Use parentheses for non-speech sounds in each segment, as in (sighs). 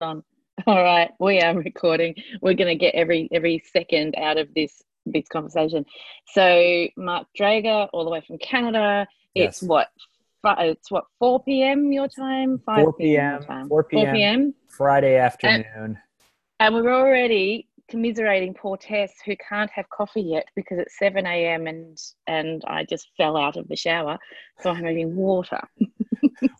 on. (laughs) All right, we are recording. We're going to get every every second out of this this conversation. So, Mark Drager, all the way from Canada. It's Yes. what? Uh, it's what? Four p.m. your time. Five 4 p.m. your time. 4 Four p.m. p.m. Friday afternoon. And we're already commiserating poor Tess who can't have coffee yet because it's 7 a.m. and and I just fell out of the shower. So I'm having water.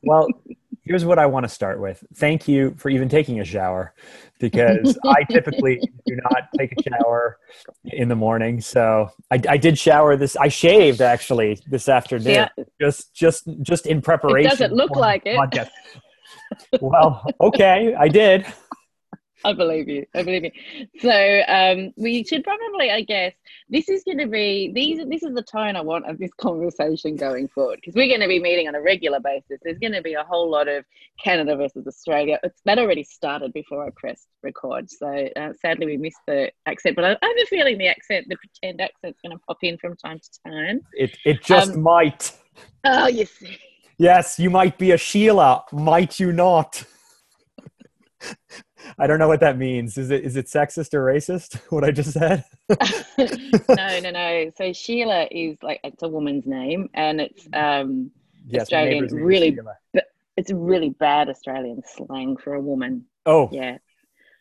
well, (laughs) here's what I want to start with. Thank you for even taking a shower because (laughs) I typically do not take a shower in the morning. So I, I did shower this. I shaved actually this afternoon, Yeah. just just just in preparation. doesn't look like it. podcast. well, okay, I did. I believe you. I believe you. So um, we should probably, I guess, this is going to be these. This is the tone I want of this (laughs) conversation going forward because we're going to be meeting on a regular basis. There's going to be a whole lot of Canada versus Australia. It's, that already started before I pressed record. So uh, sadly, we missed the accent, but I, I have a feeling the accent, the pretend accent's going to pop in from time to time. It it just Um, might. Oh, you see. Yes, you might be a Sheila, might you not? I don't know what that means. Is it is it sexist or racist? (laughs) What I just said? (laughs) no, no, (laughs) no. So Sheila is like it's a woman's name, and it's um. Yes, Australian, neighbor's name is really- it's a really bad Australian slang for a woman. Oh, Yeah,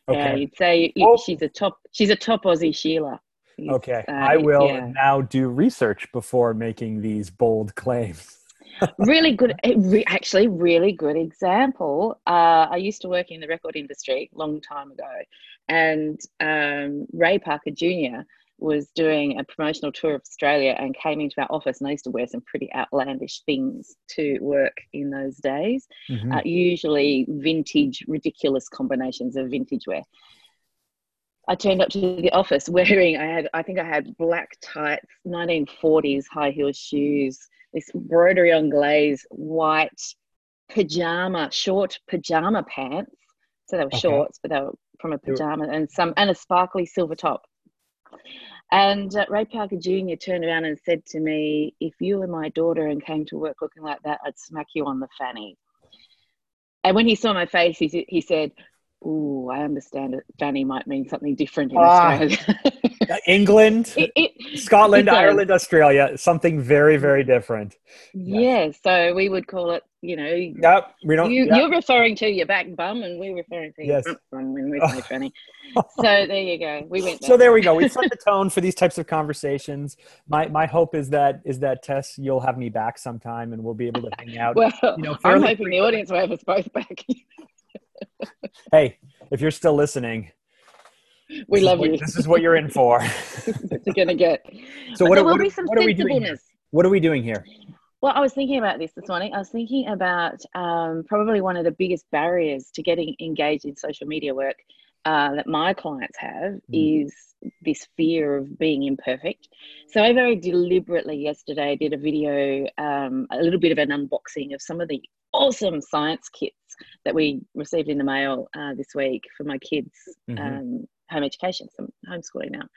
yeah. okay. You'd say you- Well- she's a top. She's a top Aussie Sheila. Okay. uh, I will yeah. now do research before making these bold claims. Really good. eh, re- Actually, really good example. Uh, I used to work in the record industry a long time ago, and um, Ray Parker Jr. was doing a promotional tour of Australia and came into our office. And I used to wear some pretty outlandish things to work in those days. Mhm. uh, usually vintage, ridiculous combinations of vintage wear. I turned up to the office (laughs) wearing, I had, I think I had black tights, 1940s high heel shoes, this broderie anglaise, white pajama, short pajama pants. So they were Okay. shorts, but they were from a pajama and some, and a sparkly silver top. And uh, Ray Parker Jr. turned around and said to me, If you were my daughter and came to work looking like that, I'd smack you on the fanny. And when he saw my face, he, he said, Ooh, I understand it. Fanny might mean something different in Ah. Australia. Uh, England, (laughs) it, it, Scotland, it. Ireland, Australia, something very, very different. yeah, so we would call it, you know, Yep, we don't. you, yep. you're referring to your back bum, and we're referring to your Yes. front bum when we (laughs) say fanny. So there you go. We went. so there we go. We set the (laughs) tone for these types of conversations. My my hope is that is that Tess, you'll have me back sometime, and we'll be able to hang out. Well, you know, I'm hoping the audience will have us both back. Hey, if you're still listening, we love what- you. This is what you're in for. what (laughs) you're gonna get. (laughs) So But what, there will what, be some what are we doing here? What are we doing here? Well, I was thinking about this this morning. I was thinking about um, probably one of the biggest barriers to getting engaged in social media work uh, that my clients have Mm. is this fear of being imperfect. So I very deliberately yesterday did a video, um, a little bit of an unboxing of some of the awesome science kits that we received in the mail uh, this week for my kids' Mhm. um, home education. So I'm homeschooling now.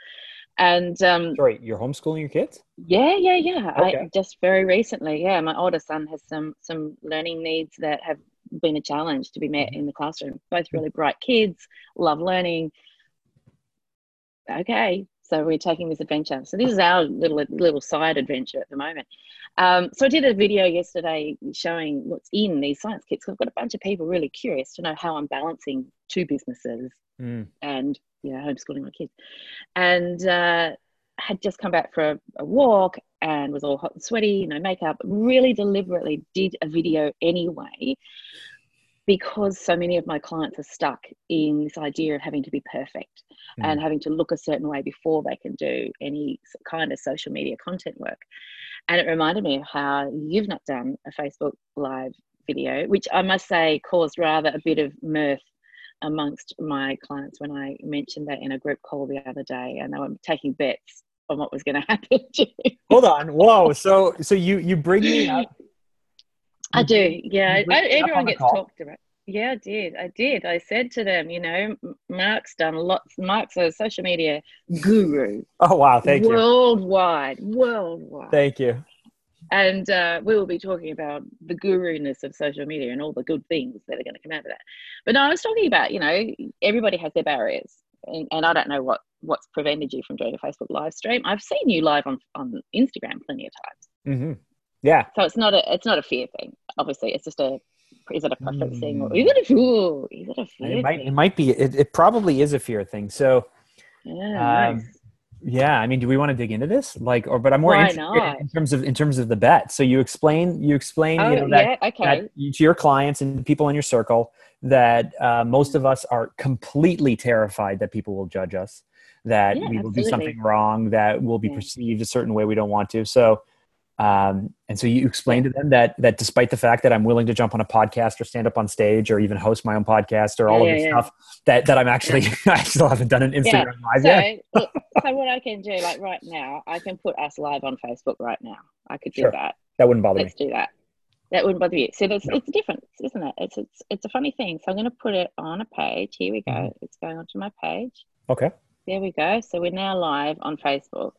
And um, Sorry, you're homeschooling your kids? yeah, yeah, yeah. I just very recently, yeah, my older son has some some learning needs that have been a challenge to be met Mm-hmm. in the classroom. Both really bright kids, love learning. Okay, so we're taking this adventure. So this is our little little side adventure at the moment. Um, so I did a video yesterday showing what's in these science kits. I've got a bunch of people really curious to know how I'm balancing two businesses Mm. and you know homeschooling my kids and uh, had just come back for a, a walk and was all hot and sweaty no makeup really deliberately did a video anyway because so many of my clients are stuck in this idea of having to be perfect mm. and having to look a certain way before they can do any kind of social media content work and it reminded me of how you've not done a facebook live video which i must say caused rather a bit of mirth amongst my clients when I mentioned that in a group call the other day, and they were taking bets on what was going (laughs) to happen. to. Hold on. Whoa. So so you you bring me up. I do, yeah. I, me up on everyone gets talked about. Yeah, I did. I did. I said to them, you know, Mark's done lots. Mark's a social media guru Oh wow. Thank you. worldwide, worldwide. Thank you. and uh, we will be talking about the guru-ness of social media and all the good things that are going to come out of that. But no, I was talking about, you know, everybody has their barriers, and, and I don't know what what's prevented you from doing a Facebook live stream. I've seen you live on on Instagram plenty of times. Mm-hmm. Yeah. So it's not a it's not a fear thing. Obviously, it's just a is it a preference mm. thing or is it a ooh, is it a fear? It might thing? it might be it, it probably is a fear thing. So yeah, um, nice. Yeah, I mean, do we want to dig into this? Like, or but I'm more Why interested not? in terms of in terms of the bet. So you explain, you explain, oh, you know, that, yeah, okay. that to your clients and people in your circle that uh, most of us are completely terrified that people will judge us, that yeah, we will absolutely. do something wrong, that will be yeah. perceived a certain way we don't want to. So um, and so you explain to them that that despite the fact that I'm willing to jump on a podcast or stand up on stage or even host my own podcast or all yeah, of this yeah, stuff, that that I'm actually (laughs) I still haven't done an Instagram live so, yet. (laughs) so what I can do, like right now, I can put us live on Facebook right now. I could do sure. that. That wouldn't bother me. Let's do that. That wouldn't bother you. So that's no. it's different, isn't it? It's it's it's a funny thing. So I'm going to put it on a page. Here we go. Mm-hmm. It's going onto my page. Okay. There we go. So we're now live on Facebook.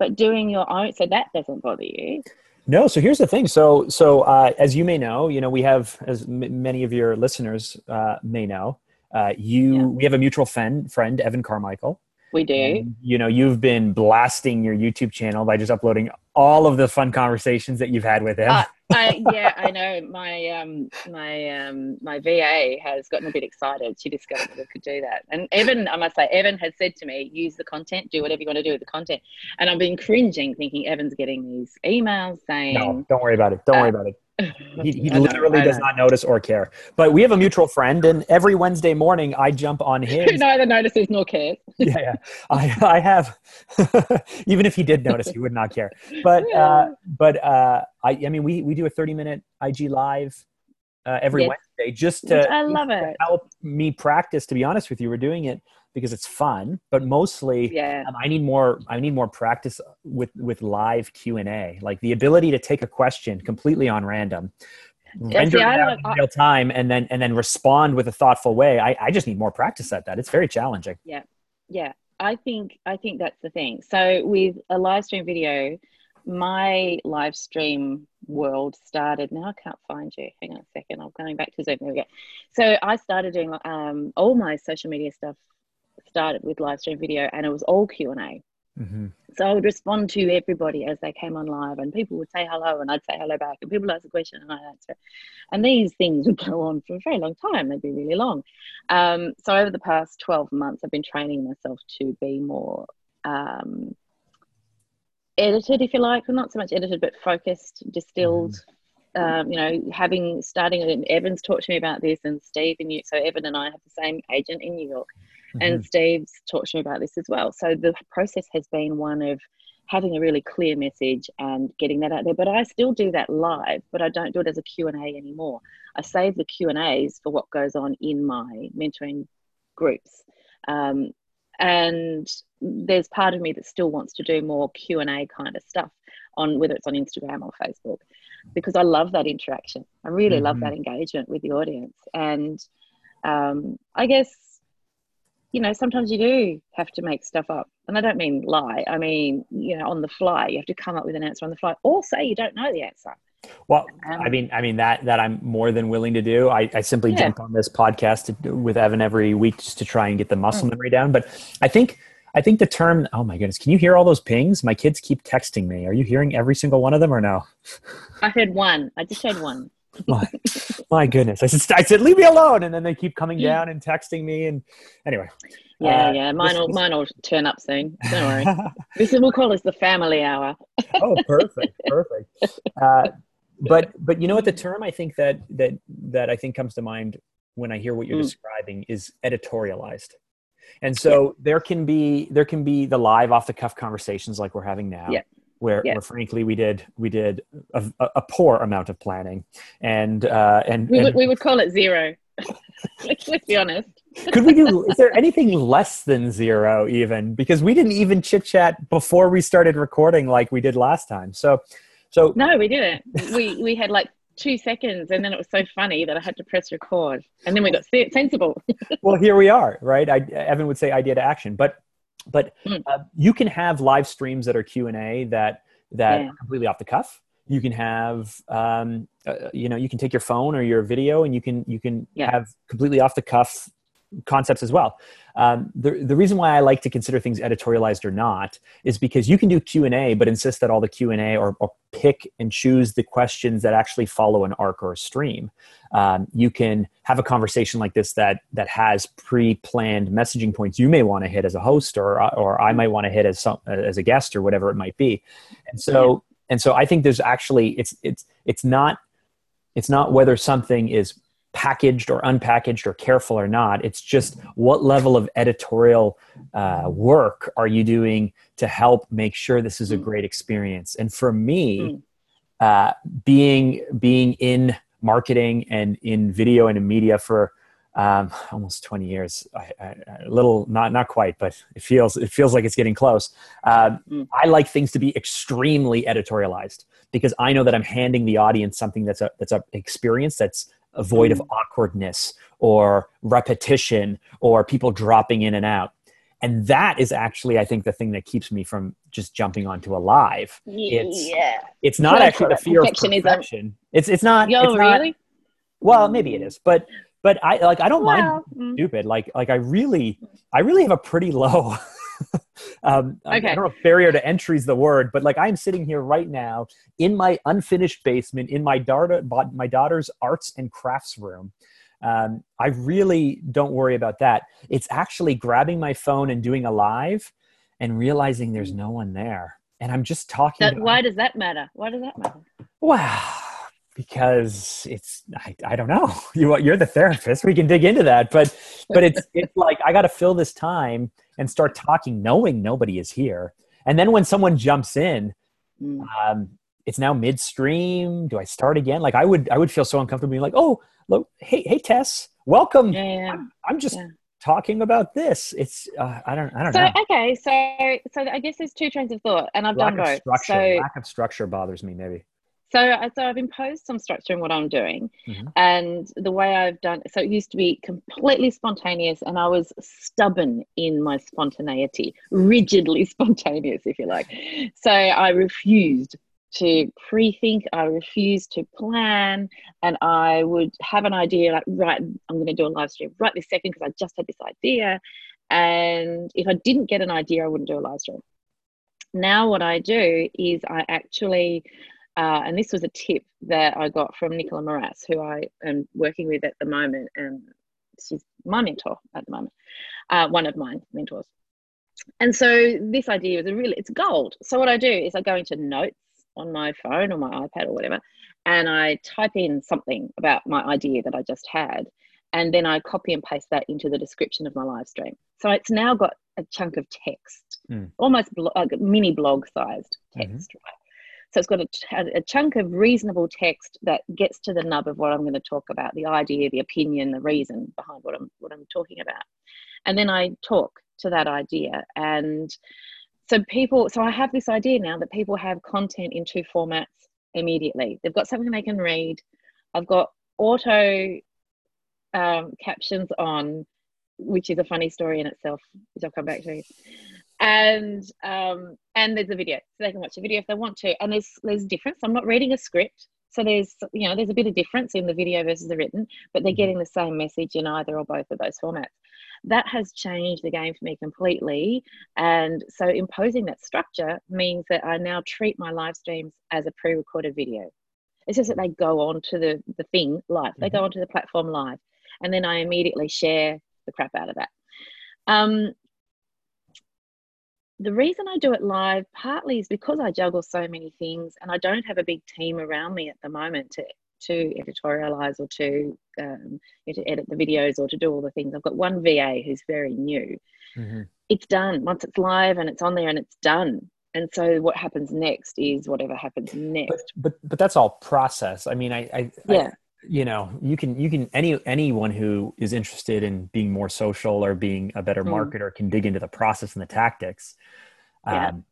But doing your own, so that doesn't bother you. No, so here's the thing. So, so uh, as you may know, you know we have, as m- many of your listeners uh, may know, uh, you yeah. we have a mutual friend, friend Evan Carmichael. We do. And, you know, you've been blasting your YouTube channel by just uploading all of the fun conversations that you've had with him. Uh, I, yeah, I know. My um, my um, my VA has gotten a bit excited. She discovered that I could do that. And Evan, I must say, Evan has said to me, "Use the content. Do whatever you want to do with the content." And I've been cringing, thinking Evan's getting these emails saying, "No, don't worry about it. Don't uh, worry about it." He, he (laughs) literally does not notice or care. But we have a mutual friend, and every Wednesday morning I jump on his. Who neither notices nor cares. (laughs) yeah, yeah. I, I have. (laughs) even if he did notice, he would not care. But uh, but uh, I I mean we we do a thirty minute IG live uh, every yes. Wednesday just to, I love it. help me practice. To be honest with you, we're doing it because it's fun but mostly yeah. um, i need more i need more practice with with live q&a like the ability to take a question completely on random render it out in real time and then and then respond with a thoughtful way I, I just need more practice at that it's very challenging yeah yeah i think i think that's the thing so with a live stream video my live stream world started. Now I can't find you. Hang on a second. I'm going back to Zoom. There we go. So I started doing um, all my social media stuff started with live stream video and it was all q&a mm-hmm. so i would respond to everybody as they came on live and people would say hello and i'd say hello back and people would ask a question and i'd answer and these things would go on for a very long time they'd be really long um, so over the past 12 months i've been training myself to be more um, edited if you like well not so much edited but focused distilled mm-hmm. Um, you know, having starting and Evan's talked to me about this, and Steve and you. So Evan and I have the same agent in New York, Mm-hmm. And Steve's talked to me about this as well. So the process has been one of having a really clear message and getting that out there. But I still do that live, but I don't do it as a Q&A anymore. I save the Q&As for what goes on in my mentoring groups. Um, and there's part of me that still wants to do more q&a kind of stuff on whether it's on instagram or facebook because i love that interaction i really mm-hmm. love that engagement with the audience and um, i guess you know, sometimes you do have to make stuff up. And I don't mean lie. I mean, you know, on the fly, you have to come up with an answer on the fly or say you don't know the answer. Well, I mean, I mean that that I'm more than willing to do. I, I simply yeah. jump on this podcast to, with Evan every week just to try and get the muscle mm. memory down. But I think I think the term. Oh my goodness, can you hear all those pings? My kids keep texting me. Are you hearing every single one of them or no? I heard one. I just heard one my, (laughs) my goodness. I said, I said, leave me alone. And then they keep coming down and texting me. And anyway. Yeah, uh, yeah. Mine will, mine will turn up soon. Don't worry. (laughs) this is, we'll call this the family hour. oh, perfect. Perfect. Uh, but, but you know what, the term I think that, that, that I think comes to mind when I hear what you're mm. describing is editorialized. And so yeah. there can be, there can be the live off the cuff conversations like we're having now. Yeah where, where frankly we did we did a, a poor amount of planning and uh, and we would, and, we would call it zero. (laughs) let's, let's be honest. Could we do? Is there anything less than zero even? Because we didn't even chit chat before we started recording like we did last time. So, so no, we didn't. We we had like two seconds and then it was so funny that I had to press record and then we got sensible. (laughs) well, here we are, right? I, Evan would say idea to action, but but mm. uh, you can have live streams that are q&a that that yeah. are completely off the cuff you can have um, uh, you know you can take your phone or your video and you can you can Yeah. have completely off the cuff concepts as well. Um, the, the reason why i like to consider things editorialized or not is because you can do q&a but insist that all the q&a or, or pick and choose the questions that actually follow an arc or a stream. Um, you can have a conversation like this that that has pre-planned messaging points you may want to hit as a host or or i might want to hit as some as a guest or whatever it might be. And so and so i think there's actually it's it's it's not it's not whether something is packaged or unpackaged or careful or not it's just what level of editorial uh, work are you doing to help make sure this is a Mm. great experience and for me Mm. uh, being being in marketing and in video and in media for um, almost 20 years I, I, a little not not quite but it feels it feels like it's getting close Mm. i like things to be extremely editorialized because i know that i'm handing the audience something that's a that's a experience that's void of awkwardness or repetition or people dropping in and out and that is actually i think the thing that keeps me from just jumping onto a live It's- yeah. it's not actually the fear of perfection it's it's not Yo, it's not- really? well maybe it is but but i like i don't mind mm. stupid. Like like I really I really have a pretty low (laughs) um I- I don't know if barrier to entry is the word, but like I'm sitting here right now in my unfinished basement in my daughter my daughter's arts and crafts room. Um, I really don't worry about that. It's actually grabbing my phone and doing a live and realizing there's no one there. And I'm just talking That, to- why does that matter? Why does that matter? Wow. Because it's I, I don't know. (laughs) You you're the therapist. We can dig into that. But but it's it's like I gotta fill this time and start talking knowing nobody is here. And then when someone jumps in, Mm. um, it's now midstream. Do I start again? Like I would I would feel so uncomfortable being like, oh look, hey, hey Tess, welcome. Yeah. I'm, I'm just Yeah. talking about this. It's uh, I don't I don't So know. okay, so so I guess there's two trains of thought, and I've Lack done both. structure. So Lack of structure bothers me maybe. So so I've imposed some structure in what I'm doing, Mhm. and the way I've done. So it used to be completely spontaneous, and I was stubborn in my spontaneity, rigidly (laughs) spontaneous, if you like. So I refused to pre-think. I refused to plan, and I would have an idea like, right, I'm going to do a live stream right this second because I just had this idea, and if I didn't get an idea, I wouldn't do a live stream. Now what I do is I actually uh, and this was a tip that I got from Nicola Moras, who I am working with at the moment, and she's my mentor at the moment, uh, one of my mentors. And so this idea is a really it's gold. So what I do is I go into notes on my phone or my iPad or whatever, and I type in something about my idea that I just had, and then I copy and paste that into the description of my live stream. So it's now got a chunk of text, Hmm. almost blo- like a mini blog sized Mhm. text, right? So it's got a, a chunk of reasonable text that gets to the nub of what I'm going to talk about, the idea, the opinion, the reason behind what I'm what I'm talking about. And then I talk to that idea. And so people so I have this idea now that people have content in two formats immediately. They've got something they can read. I've got auto um, captions on, which is a funny story in itself, which I'll come back to and um, and there's a video, so they can watch a video if they want to. And there's there's difference. I'm not reading a script, so there's you know there's a bit of difference in the video versus the written, but they're getting the same message in either or both of those formats. That has changed the game for me completely. And so imposing that structure means that I now treat my live streams as a pre-recorded video. It's just that they go on to the the thing live. They go onto the platform live, and then I immediately share the crap out of that. Um, the reason I do it live partly is because I juggle so many things and I don't have a big team around me at the moment to to editorialize or to um, to edit the videos or to do all the things. I've got one VA who's very new. Mhm. It's done once it's live and it's on there and it's done. And so what happens next is whatever happens next. but but that's all process. I mean, I, I, I Yeah. You know, you can you can any anyone who is interested in being more social or being a better Mm. marketer can dig into the process and the tactics. Yeah. Um,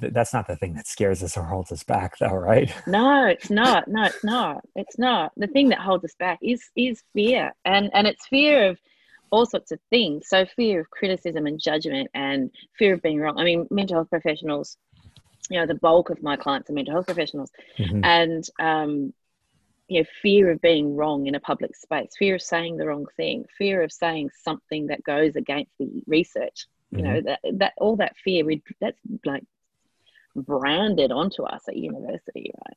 th- that's not the thing that scares us or holds us back, though, right? (laughs) No, it's not. No, it's not. It's not. The thing that holds us back is is fear, and and it's fear of all sorts of things. So fear of criticism and judgment, and fear of being wrong. I mean, mental health professionals you know the bulk of my clients are mental health professionals Mhm. and um, you know fear of being wrong in a public space fear of saying the wrong thing fear of saying something that goes against the research you know that that all that fear we that's like branded onto us at university right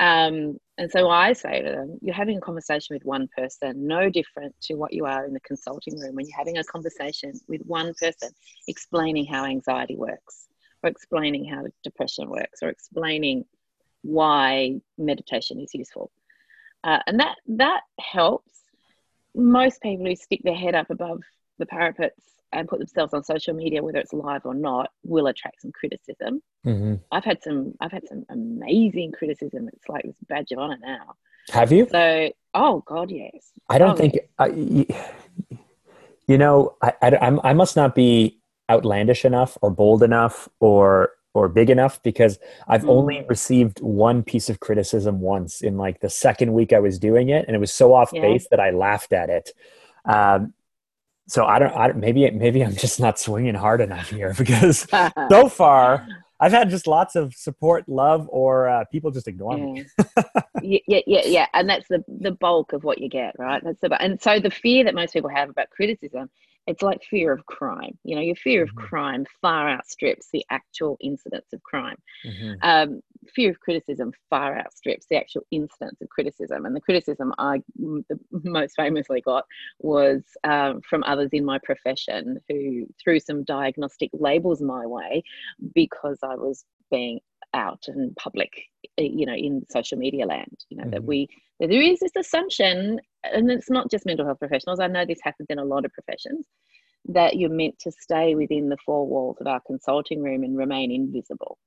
um, and so I say to them, you're having a conversation with one person, no different to what you are in the consulting room when you're having a conversation with one person, explaining how anxiety works, or explaining how depression works, or explaining why meditation is useful. Uh, and that that helps most people who stick their head up above the parapets and put themselves on social media, whether it's live or not, will attract some criticism. Mhm. I've had some I've had some amazing criticism. It's like this badge of honor now. Have you? So oh god, yes. I don't Oh, think. I, y- you know, I, I, I must not be outlandish enough, or bold enough, or or big enough because I've Mm. only received one piece of criticism once in like the second week I was doing it, and it was so off Yeah. base that I laughed at it. Um, so I don't. I don't. Maybe maybe I'm just not swinging hard enough here (laughs) because (laughs) so far I've had just lots of support, love, or uh, people just ignore me. yeah. yeah, yeah, yeah, and that's the the bulk of what you get, right? That's the and so the fear that most people have about criticism, it's like fear of crime. You know, your fear of Mhm. crime far outstrips the actual incidents of crime. Mhm. um, fear of criticism far outstrips the actual instance of criticism. And the criticism I m- the (laughs) most famously got was um, from others in my profession who threw some diagnostic labels my way because I was being out and public, eh, you know, in social media land. You know that Mhm. we that there is this assumption, and it's not just mental health professionals. I know this happens in a lot of professions that you're meant to stay within the four walls of our consulting room and remain invisible.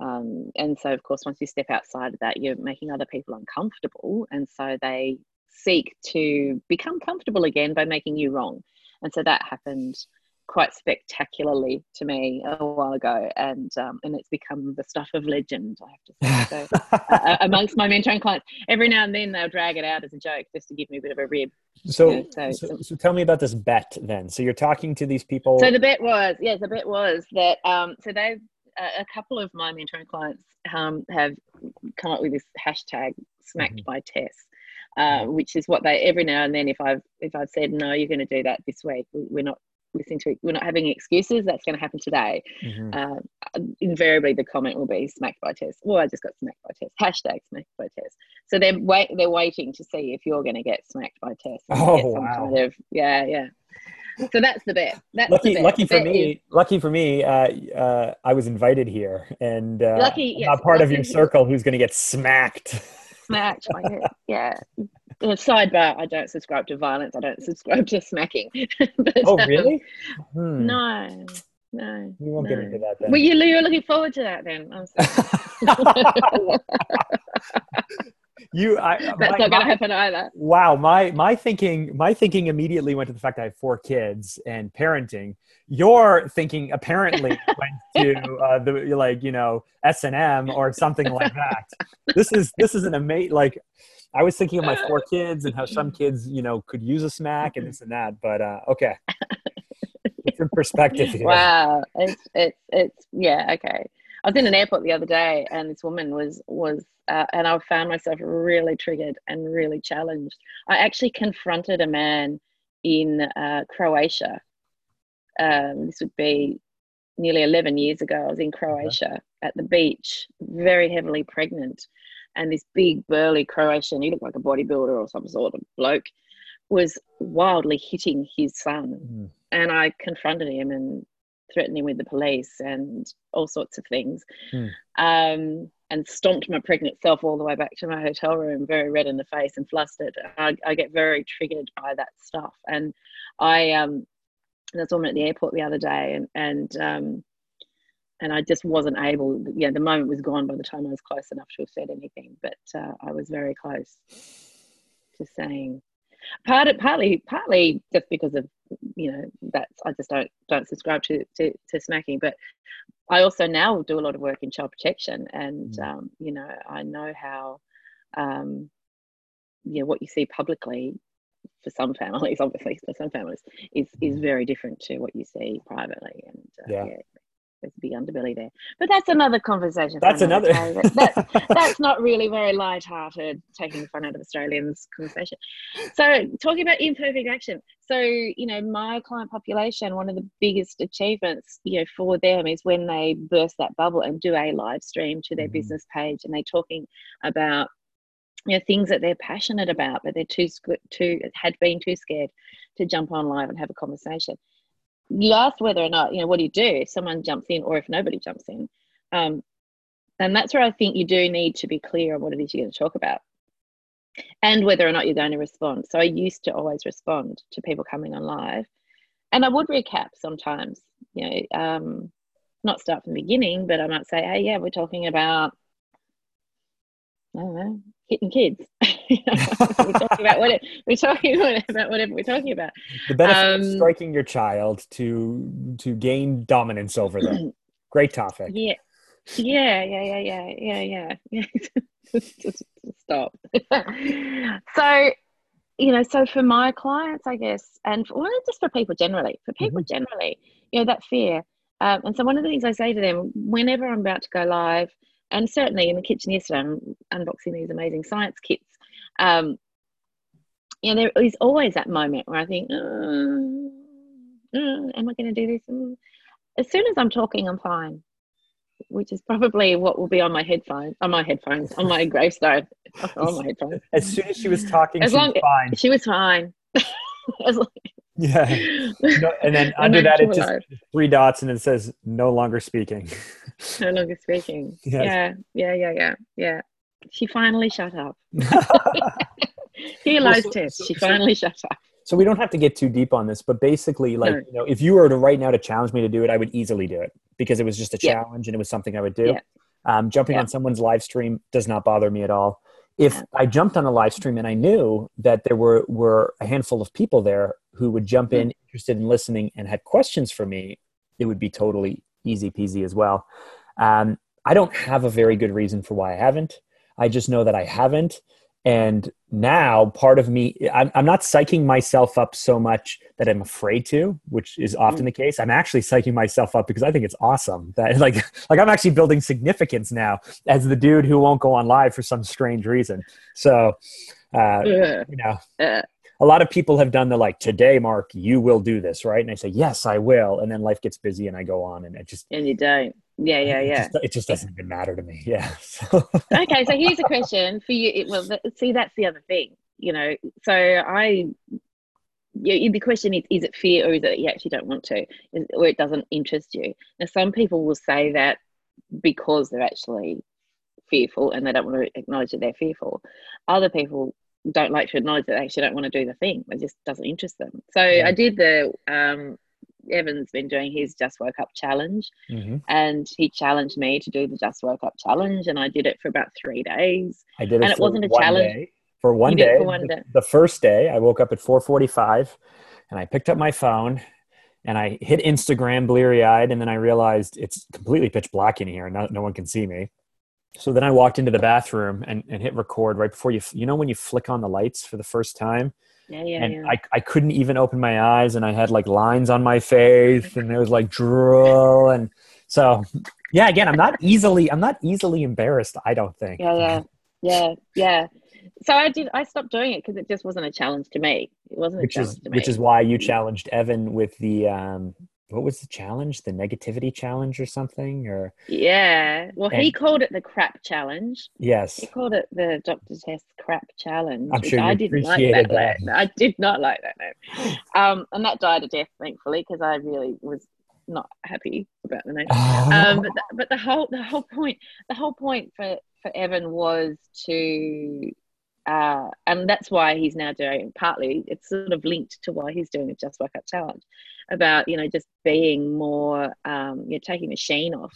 Um, and so, of course, once you step outside of that, you're making other people uncomfortable. And so they seek to become comfortable again by making you wrong. And so that happened quite spectacularly to me a while ago. And, um, and it's become the stuff of legend, I have to say. So, (laughs) uh, amongst my mentoring clients, every now and then they'll drag it out as a joke just to give me a bit of a rib. So, Yeah, so- so, so tell me about this bet then. So you're talking to these people. So the bet was, yes, the bet was that. Um, so they've a a couple of my mentoring clients um, have come up with this hashtag "smacked Mhm. by Tess," uh, which is what they every now and then. If I've if I've said no, you're going to do that this week. We're not listening to it. We're not having excuses. That's going to happen today. Mhm. Uh, invariably, the comment will be "smacked by Tess Well, I just got smacked by Tess Hashtag smacked by Tess So they're wait they're waiting to see if you're going to get smacked by Tess Oh, wow. Kind of, yeah, yeah. So that's the bet. That's lucky, the bet. lucky for bet me. is- lucky for me. Uh, uh, I was invited here, and uh, Lucky, yes, part of your circle who's going to get smacked. smacked by it. Yeah. Uh, Sidebar: I don't subscribe to violence. I don't (laughs) subscribe to smacking. (laughs) but, oh, um, really? Hmm. no, no. We won't get into that then. Well, you, you're looking forward to that then. I'm sorry. (laughs) you, I, That's my- not going to happen either. Wow, my my thinking my thinking immediately went to the fact that I have four kids and parenting. Your thinking apparently went to uh, the like you know S and M or something like that. This is this is an amazing like. I was thinking of my four (laughs) kids and how some kids you know could use a smack and this and that, but uh, okay, (laughs) different perspective here. Wow, it's it's it's yeah okay. I was in an airport the other day, and this woman was was, uh, and I found myself really triggered and really challenged. I actually confronted a man in uh, Croatia. Um, this would be nearly eleven years ago. I was in Croatia at the beach, very heavily pregnant, and this big burly Croatian, he looked like a bodybuilder or some sort of bloke, was wildly hitting his son Mm. and I confronted him and threatened him with the police and all sorts of things. Hmm. Um, and stomped my pregnant self all the way back to my hotel room, very red in the face and flustered. I, I get very triggered by that stuff. And I, um, there was a woman at the airport the other day, and and um, and I just wasn't able. Yeah, the moment was gone by the time I was close enough to have said anything. But uh, I was very close to saying part of, partly partly just because of you know that's I just don't don't subscribe to to, to smacking, but I also now do a lot of work in child protection, and Mm. um, you know I know how um, you know what you see publicly for some families, (laughs) obviously for some families, is is very different to what you see privately, and uh, Yeah. yeah. There's a big underbelly there. But that's another conversation. That's another. that, (laughs) that's not really very light-hearted, taking the fun out of Australians conversation. So talking about imperfect action. So you know, my client population, one of the biggest achievements, you know, for them is when they burst that bubble and do a live stream to their mm-hmm. business page, and they're talking about you know things that they're passionate about, but they're too too had been too scared to jump on live and have a conversation you asked whether or not, you know, what do you do if someone jumps in or if nobody jumps in? Um, and that's where I think you do need to be clear on what it is you're going to talk about and whether or not you're going to respond. So I used to always respond to people coming on live and I would recap sometimes, you know, um, not start from the beginning, but I might say, hey, yeah, we're talking about, I don't know, hitting kids. (laughs) (laughs) we're talking (laughs) about what we're talking about whatever we're talking about. The benefit um, of striking your child to to gain dominance over them. (clears throat) Great topic. Yeah. Yeah, yeah, yeah, yeah, yeah, yeah. just, stop. so, you know, so for my clients, I guess, and for, well, just for people generally, for people mm-hmm. generally, you know, that fear. Um, and so one of the things I say to them whenever I'm about to go live, and certainly in the kitchen yesterday, I'm unboxing these amazing science kits. Um, you know, there is always that moment where I think, uh, am I going to do this? Mm. As soon as I'm talking, I'm fine, which is probably what will be on my headphones, on my headphones, on my (laughs) gravestone, on my headphones. As soon as she was talking, as she long, was fine. She was fine. (laughs) as long, yeah. No, and then (laughs) under that, it's just three dots and it says no longer speaking. no longer speaking. (laughs) Yes. Yeah. Yeah. Yeah. Yeah. Yeah. She finally shut up. (laughs) He well, so, Tess. So, she finally so, shut up. So we don't have to get too deep on this, but basically, like, no. you know, if you were to right now to challenge me to do it, I would easily do it because it was just a challenge and it was something I would do. Yeah. Um, jumping yeah. on someone's live stream does not bother me at all if I jumped on a live stream and I knew that there were, were a handful of people there who would jump in, mm-hmm. interested in listening, and had questions for me, it would be totally easy peasy as well. Um, I don't have a very good reason for why I haven't. I just know that I haven't and now part of me I'm, I'm not psyching myself up so much that i'm afraid to which is often mm. the case i'm actually psyching myself up because i think it's awesome that (laughs) like like i'm actually building significance now as the dude who won't go on live for some strange reason so uh, you know a lot of people have done the like today mark you will do this right? And i say yes i will. And then life gets busy and i go on and it just and you don't. Yeah yeah yeah it just, it just doesn't even matter to me. (laughs) Yeah okay so here's a question for you. It, well see that's the other thing you know. So i yeah, the question is is it fear or is it you actually don't want to? Or it doesn't interest you? Now some people will say that because they're actually fearful and they don't want to acknowledge that they're fearful. Other people don't like to acknowledge that they actually don't want to do the thing it just doesn't interest them so yeah. i did the um Evan's been doing his Just Woke Up challenge, mm-hmm. and he challenged me to do the Just Woke Up challenge, and I did it for about three days. I did it, and it wasn't a challenge day. for one day. For one day. The first day, I woke up at four forty-five, and I picked up my phone, and I hit Instagram bleary-eyed, and then I realized it's completely pitch black in here, and no, no one can see me. So then I walked into the bathroom and, and hit record right before you. You know when you flick on the lights for the first time? Yeah, yeah, and yeah. I, I couldn't even open my eyes and I had like lines on my face and there was like drool and so yeah again I'm not easily I'm not easily embarrassed I don't think. Yeah yeah. Yeah yeah. So I did I stopped doing it because it just wasn't a challenge to me. It wasn't which is which is why you challenged Evan with the um what was the challenge? The negativity challenge or something? Or yeah, well, and, he called it the crap challenge. Yes, he called it the doctor Tess crap challenge. I'm sure I didn't like that, that. Name. I did not like that name. (laughs) Um, and that died a death, thankfully, because I really was not happy about the name. um, but (laughs) the, but the whole the whole point the whole point for for Evan was to uh, and that's why he's now doing partly it's sort of linked to why he's doing a just woke up challenge about you know just being more um, you know taking the sheen off.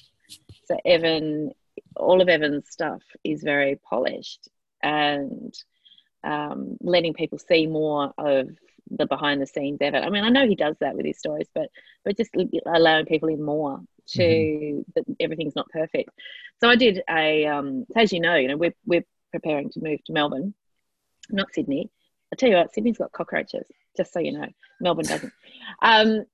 So evan all of evan's stuff is very polished and um, letting people see more of the behind the scenes evan. I mean i know he does that with his stories but but just allowing people in more to mm-hmm. that everything's not perfect. So i did a um, as you know you know we're, we're preparing to move to melbourne not sydney I'll tell you what sydney's got cockroaches just so you know melbourne doesn't um,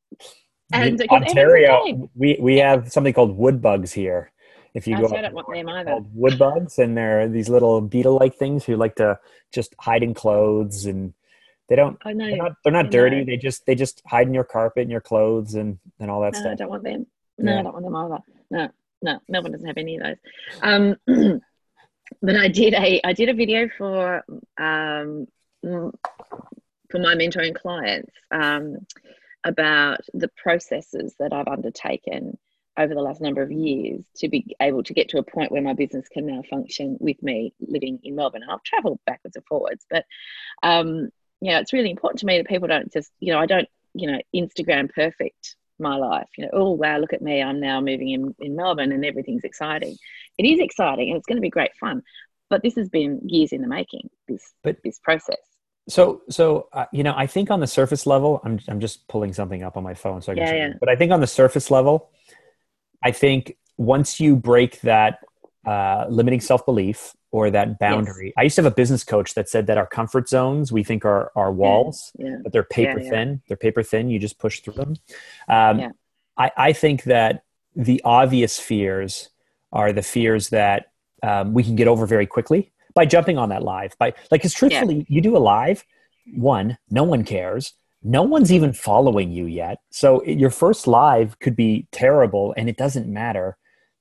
And In because everyone's the Ontario, we, we have something called wood bugs here. If you I go up it want them either. wood bugs, and they're these little beetle-like things who like to just hide in clothes, and they don't. I know. They're not, they're not dirty. They just they just hide in your carpet and your clothes and and all that No, I don't want them. No, Yeah. I don't want them either. No, no, Melbourne doesn't have any of those. Um, (clears throat) but I did a I did a video for um, mm, for my mentoring clients um, about the processes that I've undertaken over the last number of years to be able to get to a point where my business can now function with me living in Melbourne. I've traveled backwards and forwards, but um, yeah, it's really important to me that people don't just, you know, I don't, you know, Instagram perfect my life. You know, oh wow, look at me, I'm now moving in in Melbourne and everything's exciting. It is exciting and it's going to be great fun, but this has been years in the making. This But- this process. So, so uh, you know, I think on the surface level, I'm I'm just pulling something up on my phone, so I can. Yeah, yeah. But I think on the surface level, I think once you break that uh, limiting self belief or that boundary, I used to have a business coach that said that our comfort zones we think are our walls, Yeah, but they're paper Yeah, yeah. thin. They're paper thin. You just push through them. Um, Yeah. I, I think that the obvious fears are the fears that um, we can get over very quickly by jumping on that live. By like, because truthfully, you do a live. One, no one cares. No one's even following you yet. So your first live could be terrible, and it doesn't matter.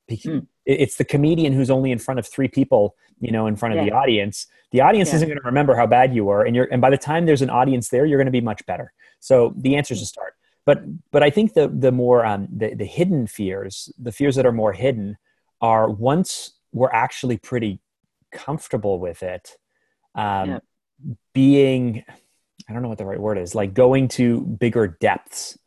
Because Mm. It's the comedian who's only in front of three people, you know, in front of the audience. The audience Yeah. isn't going to remember how bad you were, and you're. And by the time there's an audience there, you're going to be much better. So the answer is to start. But but I think the the more um, the the hidden fears, the fears that are more hidden, are once we're actually pretty comfortable with it, um, Yeah. being I don't know what the right word is, like going to bigger depths.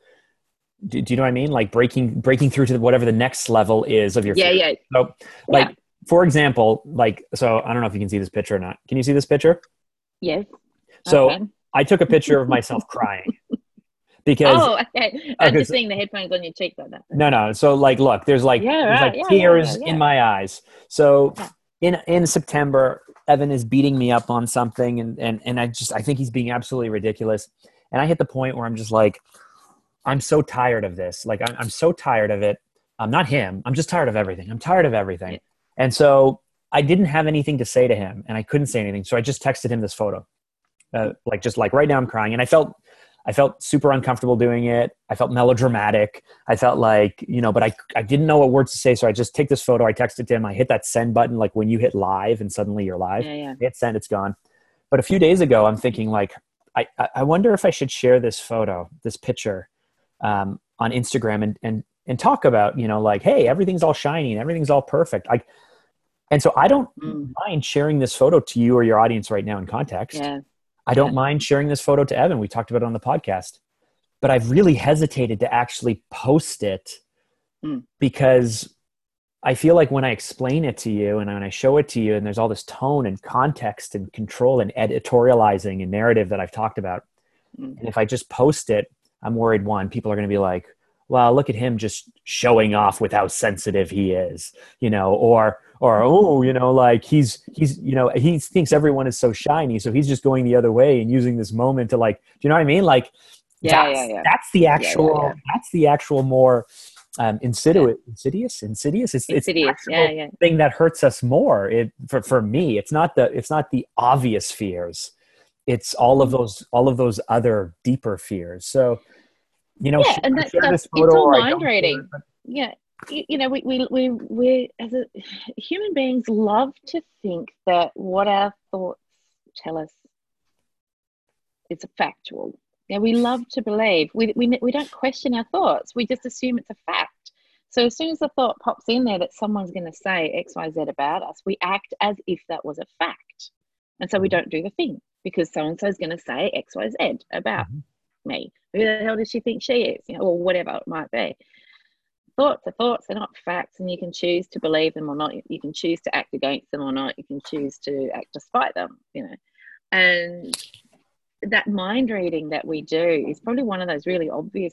Do, do you know what I mean? Like breaking breaking through to whatever the next level is of your Yeah, fear. yeah. So like Yeah. for example, like so I don't know if you can see this picture or not. Can you see this picture? Yes. So okay. I took a picture of (laughs) myself crying because Oh, okay. (laughs) I'm Okay, just so- seeing the headphones on your cheek like that. No, no. So like, look, there's like, Yeah, there's like Yeah, tears yeah, in my eyes. So in in September, Evan is beating me up on something, and and and I just I think he's being absolutely ridiculous. And I hit the point where I'm just like, I'm so tired of this. Like I'm I'm so tired of it. I'm not him. I'm just tired of everything. I'm tired of everything. And so I didn't have anything to say to him, and I couldn't say anything. So I just texted him this photo, uh, like just like right now I'm crying, and I felt I felt super uncomfortable doing it. I felt melodramatic. I felt like, you know, but I, I didn't know what words to say. So I just take this photo. I texted to him. I hit that send button, like when you hit live and suddenly you're live. Yeah, yeah. Hit send, it's gone. But a few days ago, I'm thinking like, I, I- I wonder if I should share this photo, this picture um, on Instagram and, and, and talk about, you know, like, hey, everything's all shiny and everything's all perfect. Like, and so I don't Mm. mind sharing this photo to you or your audience right now in context. Yeah. I don't Yeah. mind sharing this photo to Evan. We talked about it on the podcast. But I've really hesitated to actually post it Mm. because I feel like when I explain it to you and when I show it to you, and there's all this tone and context and control and editorializing and narrative that I've talked about. Mm. And if I just post it, I'm worried one, people are going to be like, well, look at him just showing off with how sensitive he is, you know, or, or, oh, you know, like he's, he's, you know, he thinks everyone is so shiny. So he's just going the other way and using this moment to like, do you know what I mean? Like, Yeah, that's, yeah, yeah. that's the actual, yeah. that's the actual more, um, insidious, insidious, insidious. It's, it's the Insidious. actual Yeah, yeah. thing that hurts us more. It, for, for me, it's not the, it's not the obvious fears. It's all of those, all of those other deeper fears. So, you know, Yeah, and that stuff- this it's all mind reading. it? Yeah you, you know we, we we we as a human beings love to think that what our thoughts tell us is a factual yeah we love to believe we, we we don't question our thoughts we just assume it's a fact so as soon as the thought pops in there that someone's going to say xyz about us we act as if that was a fact and so we Mhm. don't do the thing because so and so is going to say xyz about Mhm. Me. Who the hell does she think she is? You know or whatever it might be. Thoughts are thoughts they're not facts and you can choose to believe them or not. You can choose to act against them or not. You can choose to act despite them you know. And that mind reading that we do is probably one of those really obvious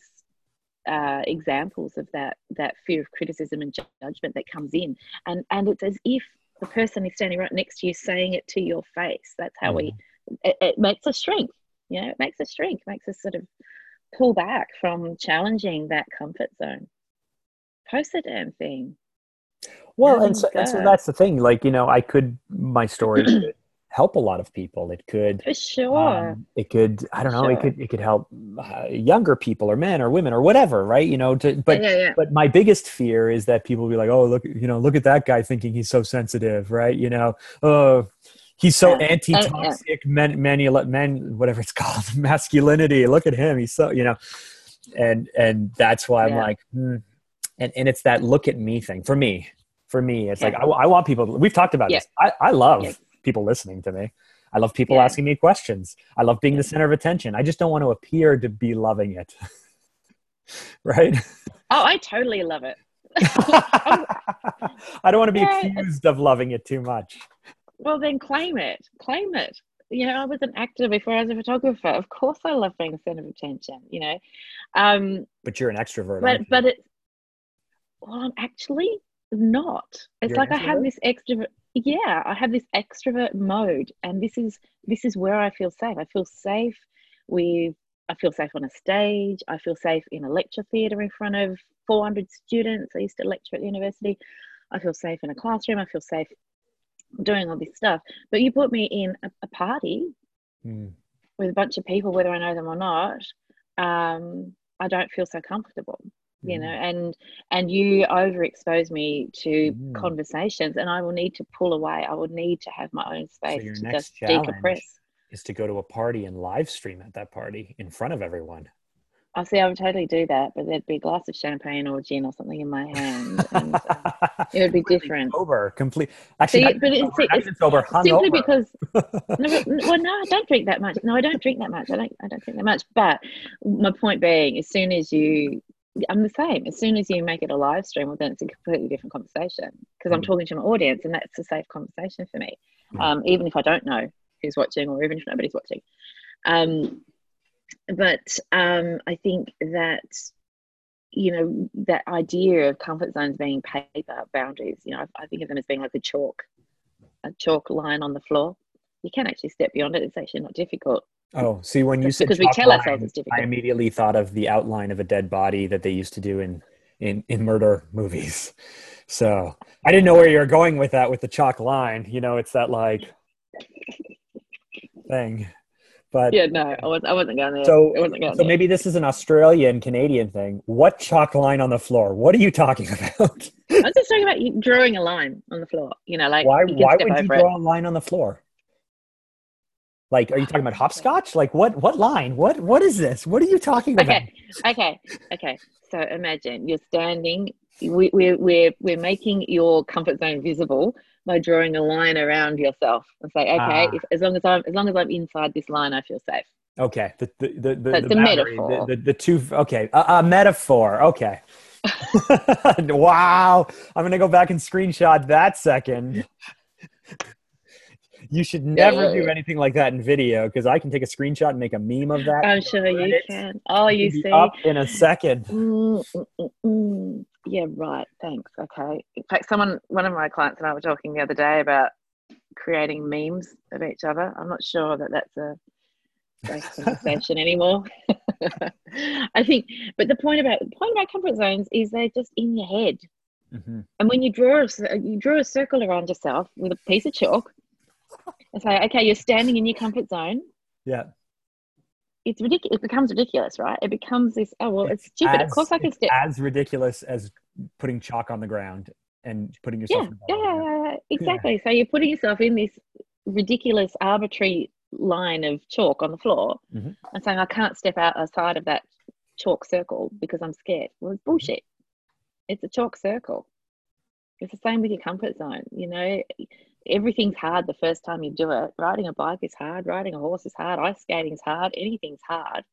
uh, examples of that that fear of criticism and judgment that comes in. And and it's as if the person is standing right next to you saying it to your face. That's how we it, it makes us shrink you know it makes us shrink makes us sort of pull back from challenging that comfort zone. Post the damn thing. Well, and so, and so that's the thing. Like, you know, I could, my story (clears throat) could help a lot of people. It could, for sure. Um, it could, I don't know, sure. it could, it could help uh, younger people or men or women or whatever, right? You know, to, but, yeah, yeah. but my biggest fear is that people will be like, oh, look, you know, look at that guy thinking he's so sensitive, right? You know, oh, he's so yeah. anti-toxic men, men, men, whatever it's (laughs) called, masculinity. Look at him. He's so, you know, and, and that's why I'm like, hmm. and, and it's that look at me thing. For me for me it's yeah. like I, I, want people we've talked about this. I, I love people listening to me. I love people asking me questions. I love being the center of attention. I just don't want to appear to be loving it. (laughs) Right? Oh i totally love it. (laughs) I don't want to be accused of loving it too much well then claim it claim it you know i was an actor before i was a photographer of course i love being the center of attention you know um but you're an extrovert but but it well i'm actually not. It's You're like I have this extrovert. Yeah, I have this extrovert mode, and this is this is where I feel safe. I feel safe with. I feel safe on a stage. I feel safe in a lecture theatre in front of 400 students. I used to lecture at the university. I feel safe in a classroom. I feel safe doing all this stuff. But you put me in a, a party mm. with a bunch of people, whether I know them or not, um, I don't feel so comfortable you know mm. and and you overexpose me to mm. conversations and i will need to pull away i will need to have my own space so to just decompress is to go to a party and live stream at that party in front of everyone I see. I would totally do that, but there'd be a glass of champagne or gin or something in my hand, and uh, it would be (laughs) different. Sober, complete. Actually, see, but it's, it's, it's sober, simply because. (laughs) no, well, no, I don't drink that much. No, I don't drink that much. I don't. I don't drink that much. But my point being, as soon as you I'm the same. As soon as you make it a live stream, well, then it's a completely different conversation because I'm mm. talking to my audience, and that's a safe conversation for me, mm. um, even if I don't know who's watching or even if nobody's watching. Um, but um, I think that you know that idea of comfort zones being paper boundaries. You know, I, I think of them as being like a chalk, a chalk line on the floor. You can actually step beyond it. It's actually not difficult. Oh, see, when you said because we tell line, ourselves it's difficult. I immediately thought of the outline of a dead body that they used to do in in in murder movies. (laughs) So I didn't know where you're going with that with the chalk line. You know, it's that like thing. But yeah, no, I, was, I wasn't going there. So, wasn't going so there. maybe this is an Australian Canadian thing. What chalk line on the floor? What are you talking (laughs) about? I'm just talking about drawing a line on the floor. You know, like why? Why would you draw it. a line on the floor? Like, are you talking about hopscotch? (sighs) Like, what what line? What what is this? What are you talking about? Okay, okay, okay. So imagine you're standing. We, we're we're we're making your comfort zone visible by drawing a line around yourself and say, okay, ah. if, as long as I'm as long as I'm inside this line, I feel safe. Okay, the the the, the, the, metaphor. The, the, the, two. Okay, a, a metaphor. Okay. (laughs) wow, I'm gonna go back and screenshot that second. You should never yeah. do anything like that in video because I can take a screenshot and make a meme of that. I'm sure you can. Oh, you see. Up in a second. Mm, mm, mm, mm, yeah, right. Thanks. Okay. In fact, someone, one of my clients and I were talking the other day about creating memes of each other. I'm not sure that that's a safe conversation (laughs) anymore. (laughs) I think, but the point about the point about comfort zones is they're just in your head. Mm-hmm. And when you draw a, you draw a circle around yourself with a piece of chalk, it's like, okay, you're standing in your comfort zone. Yeah. It's ridiculous. It becomes ridiculous, right? It becomes this. Oh well, it's, it's stupid. As, of course, I can step. As ridiculous as putting chalk on the ground and putting yourself. Yeah, yeah, yeah, yeah, exactly. Yeah. So you're putting yourself in this ridiculous, arbitrary line of chalk on the floor, mm-hmm. and saying, "I can't step out outside of that chalk circle because I'm scared." Well, it's bullshit. It's a chalk circle. It's the same with your comfort zone. You know, everything's hard the first time you do it. Riding a bike is hard, riding a horse is hard, ice skating is hard, anything's hard.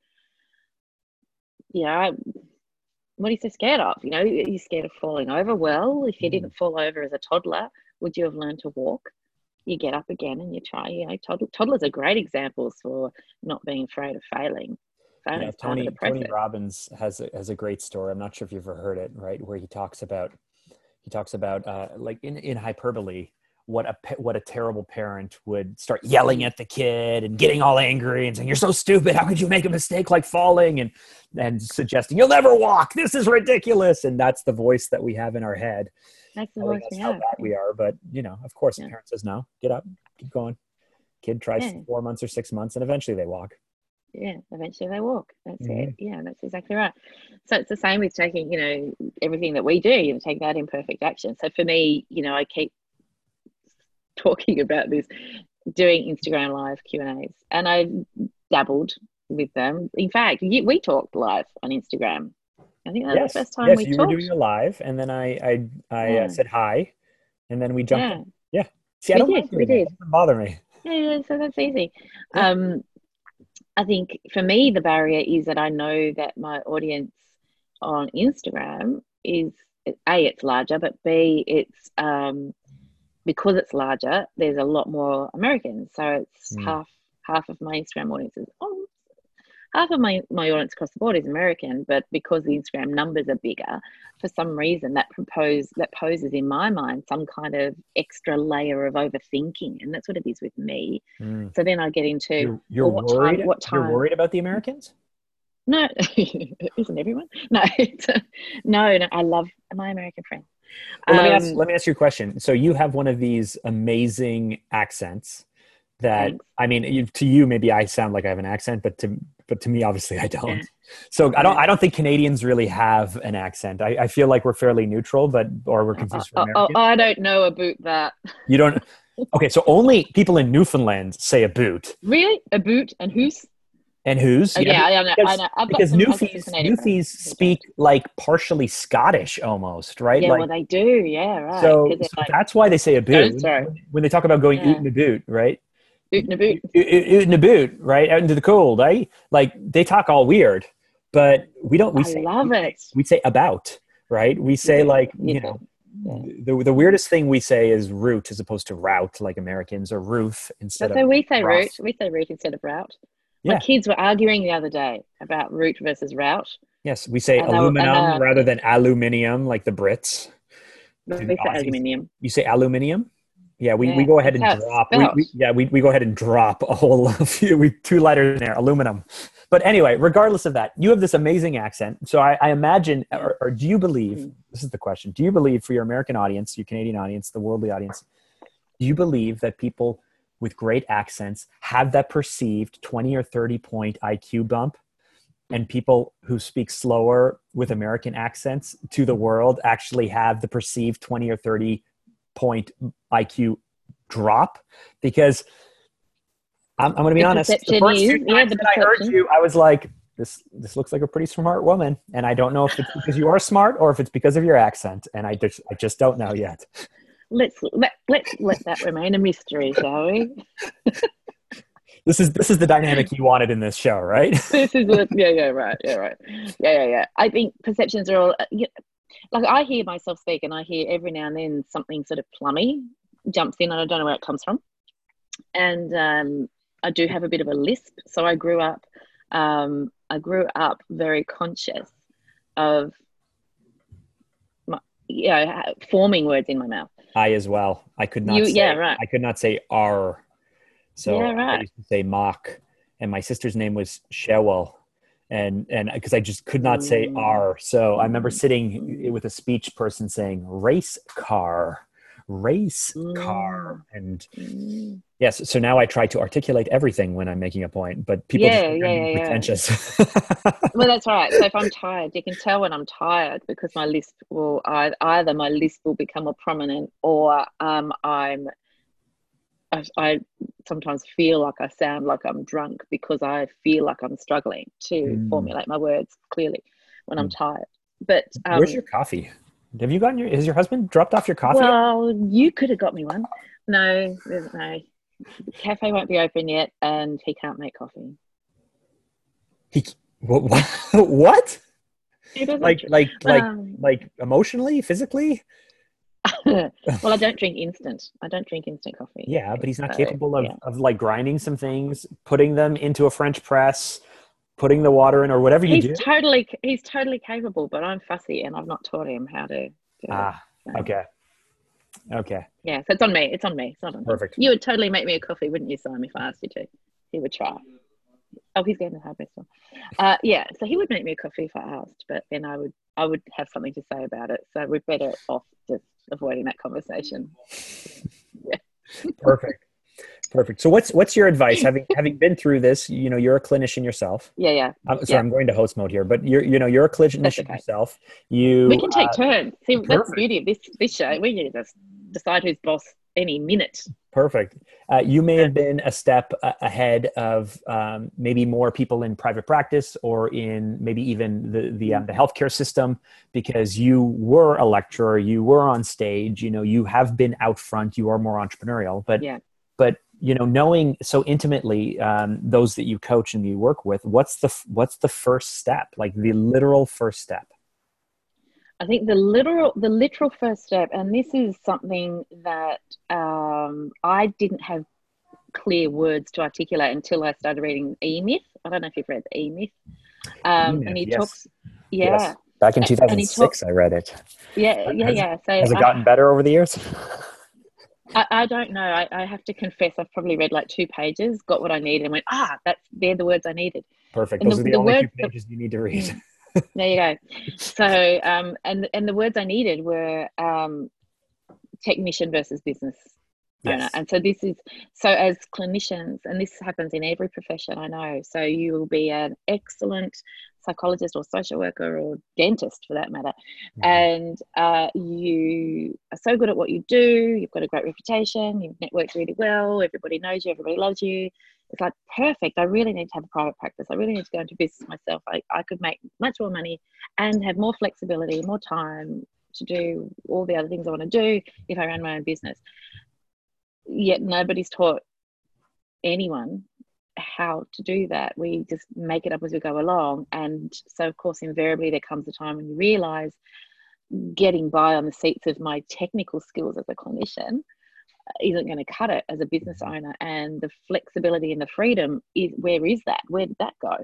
You know, what are you so scared of? You know, you're scared of falling over. Well, if you didn't mm. fall over as a toddler, would you have learned to walk? You get up again and you try. You know, toddlers, toddlers are great examples for not being afraid of failing. Yeah, Tony, Tony Robbins has a, has a great story. I'm not sure if you've ever heard it, right? Where he talks about he talks about uh, like in, in hyperbole what a what a terrible parent would start yelling at the kid and getting all angry and saying you're so stupid. How could you make a mistake like falling? and and suggesting you'll never walk. This is ridiculous. And that's the voice that we have in our head That's the voice we how have. bad we are. But you know of course the Yeah. parent says no get up keep going. Kid tries Yeah. four months or six months and eventually they walk. Yeah eventually they walk. That's Mhm. it. Yeah that's exactly right. So it's the same with taking you know everything that we do you know take that imperfect action. So for me you know i keep (laughs) talking about this doing instagram live q and a's and i dabbled with them in fact we talked live on instagram i think that was the first time yes we you talked were doing a live and then i i i Yeah. uh, said hi and then we jumped yeah in. see i don't did, we doing that. did. It doesn't bother me Yeah, yeah, so that's easy. Yeah. Um, I think for me, the barrier is that I know that my audience on Instagram is A, it's larger, but B, it's um, because it's larger, there's a lot more Americans. So it's Hmm. half half of my Instagram audience is oh, half of my, my audience across the board is American, but because the Instagram numbers are bigger, for some reason that propose that poses in my mind some kind of extra layer of overthinking. And that's what it is with me. Mm. So then I get into you're, you're what time- worried what you're worried about the americans no, (laughs) isn't everyone? No, (laughs) it's, no, no. I love my American friend. Well, let me ask Um, let me ask you a question. So you have one of these amazing accents that Thanks. I mean, you, to you maybe I sound like I have an accent, but to but to me obviously I don't. So I don't I don't think Canadians really have an accent. I, I feel like we're fairly neutral, but or we're uh, confused for Oh, oh, I don't know about that. You don't. (laughs) Okay, so only people in Newfoundland say a boot Really, a boot and who's? And who's. Oh, yeah, I know. I because- know. I've because some, Newfies, Newfies speak like partially Scottish almost, right? Yeah, like, well, they do. Yeah, right. so, so like that's why they say a boot Oh, when, they talk about going Yeah. oot in a boot, right? boot and a boot. Oot- oot oot in a boot, right? Out into the cold, right? Like they talk all weird, but we don't. We I say love it. We say about, right? We say Yeah, like you you know. The, the weirdest thing we say is root as opposed to route, like Americans, or roof instead So of we say route. We say route instead of route. Yeah. My kids were arguing the other day about root versus route. Yes, we say And they and, aluminum uh, rather than aluminium, like the Brits. We say aluminium. You say aluminium? Yeah, we, we go ahead and drop. We, we, yeah, we, we go ahead and drop a whole (laughs) few we, two letters in there, aluminum. But anyway, regardless of that, you have this amazing accent. So I, I imagine, or, or do you believe? Mm. This is the question: Do you believe for your American audience, your Canadian audience, the worldly audience, do you believe that people with great accents have that perceived twenty or thirty point IQ bump? and people who speak slower with American accents to the world actually have the perceived 20 or 30 point IQ drop because I'm, I'm going to be The honest. The first two yeah, the that I heard you, I was like, this, this looks like a pretty smart woman. And I don't know if it's because you are smart or if it's because of your accent. And I just, I just don't know yet. Let's let let's let that remain a mystery, shall we? (laughs) This is, this is the dynamic you wanted in this show, right? (laughs) this is what yeah yeah right yeah right yeah yeah yeah i think perceptions are all uh, like i hear myself speak and i hear every now and then something sort of plummy jumps in and i don't know where it comes from and um, i do have a bit of a lisp so i grew up um, i grew up very conscious of my, you know, forming words in my mouth I as well. I could not You- say, yeah, right. I could not say R. So Yeah, I used to say mock. And my sister's name was Shewell. And and because I just could not say Mm. R. So I remember sitting with a speech person saying race car, race car. And Mm. yes, so now I try to articulate everything when I'm making a point, but people Yeah, yeah, I'm yeah, yeah. pretentious. (laughs) Well, that's right. So if I'm (laughs) tired, you can tell when I'm tired because my list will ei- either my list will become more prominent or um, I'm I, I sometimes feel like I sound like I'm drunk because I feel like I'm struggling to Mm. formulate my words clearly when I'm Mm. tired. But um, Where's your coffee? Have you gotten your has your husband dropped off your coffee? well, you could have got me one. No, no. The cafe won't be open yet, and he can't make coffee. He what what? (laughs) what? Like like like um, like emotionally, physically? (laughs) well, I don't drink instant. I don't drink instant coffee. Yeah, but he's not So, capable of, yeah. of like grinding some things, putting them into a French press, putting the water in, or whatever you He's do. totally he's totally capable, but I'm fussy and I've not taught him how to. do it. Ah, So, okay. Okay. Yeah, so it's on me. It's on me. It's not on Perfect. You would totally make me a coffee, wouldn't you, Simon, if I asked you to? He would try. Oh, he's going to have this one. Uh, yeah, so he would make me a coffee if I asked, but then I would I would have something to say about it. So we're better off just avoiding that conversation. (laughs) yeah. Perfect. Perfect. So what's what's your advice having having been through this? You know, you're a clinician yourself. Yeah, yeah. I'm, sorry, yeah. I'm going to host mode here, but you're you know you're a clinician okay. yourself. You we can take uh, turns. See, perfect. that's the beauty of this this show. We need to decide who's boss any minute. Perfect. Uh, you may have been a step ahead of um, maybe more people in private practice or in maybe even the the, um, the healthcare system because you were a lecturer, you were on stage, you know, you have been out front, you are more entrepreneurial. But yeah. but you know knowing so intimately um, those that you coach and you work with what's the what's the first step? Like the literal first step. I think the literal the literal first step and this is something that um, i didn't have clear words to articulate until i started reading e-myth. I don't know if you've read e-myth. Um, E-Myth, and he yes. talks yeah. Yes. back in 2006 i read it. Yeah yeah Has- yeah. So has it I- gotten better over the years (laughs) I, I don't know. I, I have to confess, I've probably read like two pages, got what I needed, and went, ah, that's they're the words I needed. perfect And those the- are the, the only two pages you need to read (laughs) There you go. So, um, and and the words I needed were um, technician versus business owner. yes And so this is so as clinicians, and this happens in every profession I know. So you will be an excellent psychologist or social worker or dentist for that matter, Mhm. and uh, you are so good at what you do. You've got a great reputation. You've networked really well. Everybody knows you. Everybody loves you. It's like perfect. I really need to have a private practice. I really need to go into business myself. I, I could make much more money and have more flexibility, more time to do all the other things I want to do if I ran my own business. Yet nobody's taught anyone how to do that. We just make it up as we go along. And so, of course, invariably, there comes a time when you realize getting by on the seats of my technical skills as a clinician isn't going to cut it as a business mm-hmm. owner. And the flexibility and the freedom is where is that? Where did that go?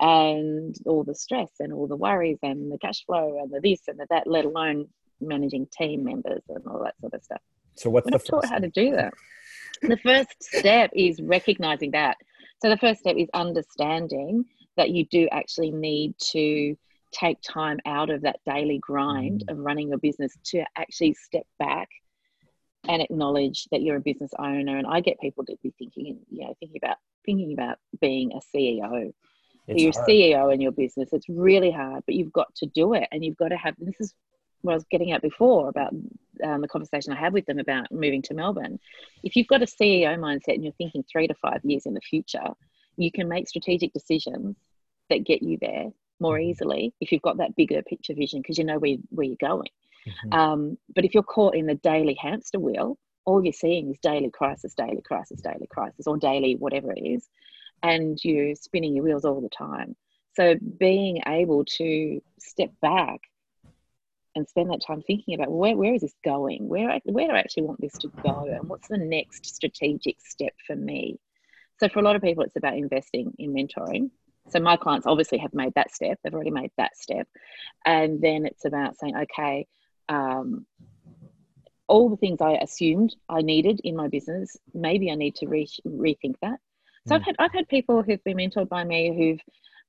And all the stress and all the worries and the cash flow and the this and the that let alone managing team members and all that sort of stuff. So what's we're the not taught first how to do that. The first step is recognizing that so the first step is understanding that you do actually need to take time out of that daily grind mm. of running your business to actually step back and acknowledge that you're a business owner. And i get people to be thinking you know thinking about thinking about being a ceo so you're hard. ceo in your business. It's really hard but you've got to do it and you've got to have this is what i was getting at before about um, the conversation i had with them about moving to melbourne if you've got a ceo mindset and you're thinking three to five years in the future you can make strategic decisions that get you there more Mhm. easily if you've got that bigger picture vision because you know where, where you're going Mhm. um, but if you're caught in the daily hamster wheel, all you're seeing is daily crisis, daily crisis, daily crisis, or daily whatever it is, and you're spinning your wheels all the time. So being able to step back and spend that time thinking about where, where is this going? Where, where do I actually want this to go? And what's the next strategic step for me? So for a lot of people, it's about investing in mentoring. So my clients obviously have made that step. They've already made that step. And then it's about saying, okay, um, all the things I assumed I needed in my business, maybe I need to re- rethink that. So I've Mm. had I've had people who've been mentored by me who've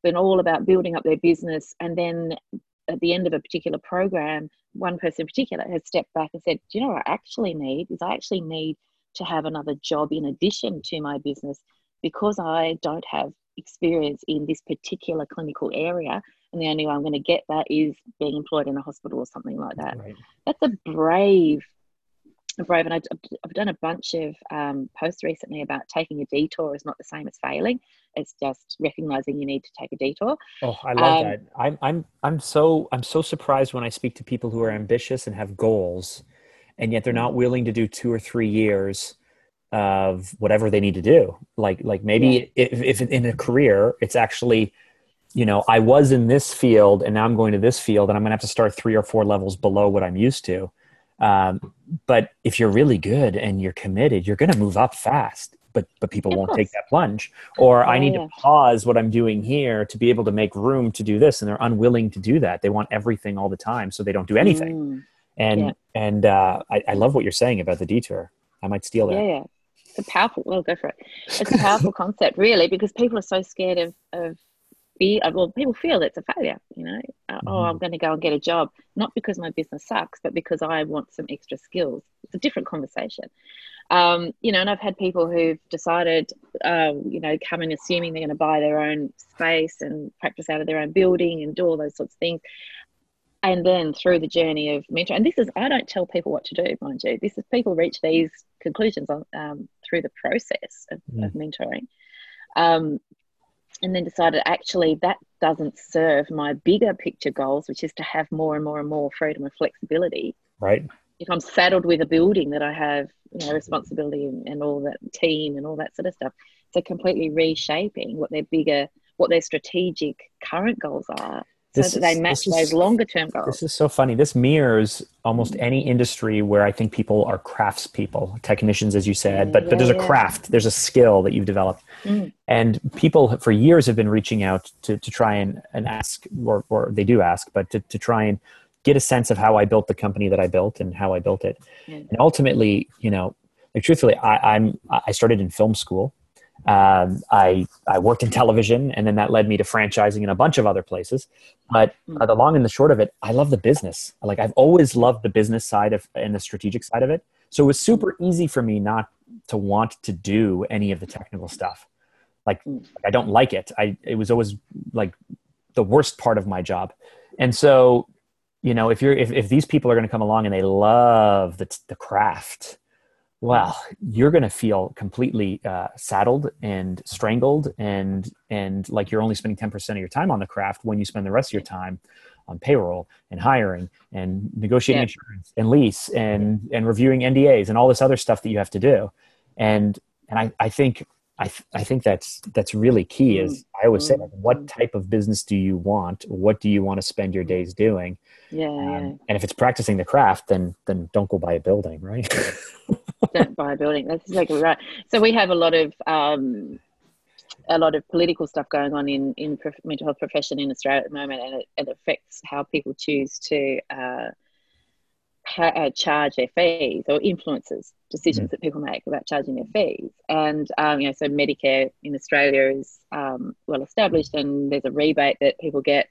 been all about building up their business, and then at the end of a particular program, one person in particular has stepped back and said, "Do you know what I actually need? Is I actually need to have another job in addition to my business because I don't have experience in this particular clinical area, and the only way I'm going to get that is being employed in a hospital or something like that." right that's a brave brave and I, i've done a bunch of um, posts recently about taking a detour is not the same as failing it's just recognizing you need to take a detour Oh, I love Um, that. I'm I'm I'm so I'm so surprised when I speak to people who are ambitious and have goals, and yet they're not willing to do two or three years of whatever they need to do. Like like maybe if, if in a career it's actually, you know, I was in this field and now I'm going to this field and I'm gonna have to start three or four levels below what I'm used to. Um, but if you're really good and you're committed, you're gonna move up fast. But but people won't take that plunge. Or I need yeah. to pause what I'm doing here to be able to make room to do this, and they're unwilling to do that. They want everything all the time, so they don't do anything. Mm, And Yeah. And uh, I, I love what you're saying about the detour. I might steal that. Yeah, yeah. It's a powerful. Well, go for it. It's a powerful (laughs) concept, really, because people are so scared of of be well. People feel it's a failure. You know, uh, mm-hmm. oh, I'm going to go and get a job, not because my business sucks, but because I want some extra skills. It's a different conversation. Um, you know, and I've had people who've decided, uh, you know, come in assuming they're going to buy their own space and practice out of their own building and do all those sorts of things. And then through the journey of mentoring and this is i don't tell people what to do mind you. This is people reach these conclusions on, um, through the process of, mm. of mentoring. Um, and then decided actually that doesn't serve my bigger picture goals which is to have more and more and more freedom and flexibility. Right if i'm saddled with a building that i have you know responsibility and, and all that team and all that sort of stuff so completely reshaping what their bigger what their strategic current goals are this so that they match those longer term goals. This is so funny. This mirrors almost any industry where I think people are craftspeople, technicians, as you said, but, yeah, but there's a craft, there's a skill that you've developed. Mm. And people for years have been reaching out to, to try and, and ask, or, or they do ask, but to, to try and get a sense of how I built the company that I built and how I built it. Mm. And ultimately, you know, like truthfully, I, I'm I started in film school um, I I worked in television, and then that led me to franchising in a bunch of other places. But uh, the long and the short of it, I love the business. Like I've always loved the business side of and the strategic side of it. So it was super easy for me not to want to do any of the technical stuff. Like hmm. I don't like it. I it was always like the worst part of my job. And so, you know, if you're if, if these people are going to come along and they love the the craft well you're going to feel completely uh, saddled and strangled and and like you're only spending 10% of your time on the craft when you spend the rest of your time on payroll and hiring and negotiating yeah. insurance and lease and and reviewing NDAs and all this other stuff that you have to do and and I, I think I, th- I think that's that's really key is I always say like, what mm-hmm. type of business do you want what do you want to spend your days doing yeah, um, yeah. and if it's practicing the craft then then don't go buy a building right (laughs) don't buy a building. That's exactly right. So we have a lot of um, a lot of political stuff going on in in mental health profession in Australia at the moment, and it, it affects how people choose to uh, ha- uh, charge their fees or influences decisions mm. that people make about charging their fees. And um, you know, so Medicare in Australia is um, well established, and there's a rebate that people get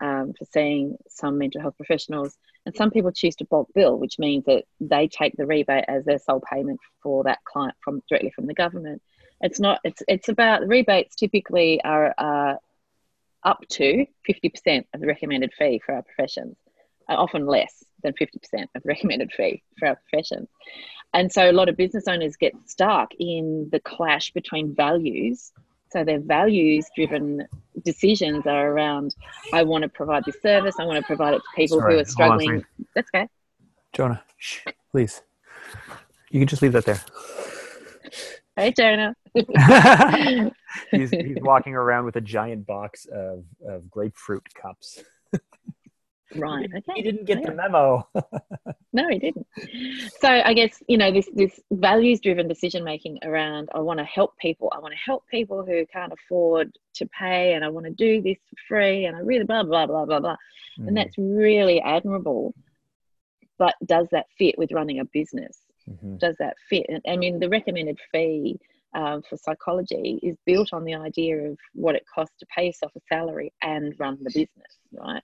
um, for seeing some mental health professionals. And some people choose to bulk bill, which means that they take the rebate as their sole payment for that client from directly from the government. It's not. It's it's about rebates. Typically, are uh, up to fifty percent of the recommended fee for our professions, often less than fifty percent of the (laughs) recommended fee for our professions. And so, a lot of business owners get stuck in the clash between values so their values driven decisions are around I want to provide this service, I want to provide it to people Sorry, who are struggling. That's okay. Jonah, shh, please. You can just leave that there. Hey, Jonah. (laughs) he's, he's walking around with a giant box of, of grapefruit cups. (laughs) Right. Okay. He didn't get the memo. (laughs) no, he didn't. So I guess you know this this values driven decision making around I want to help people. I want to help people who can't afford to pay, and I want to do this for free, and I really blah blah blah blah blah, mm-hmm. and that's really admirable. But does that fit with running a business? Mm-hmm. Does that fit? I mean, the recommended fee. Um, for psychology is built on the idea of what it costs to pay yourself a salary and run the business, right?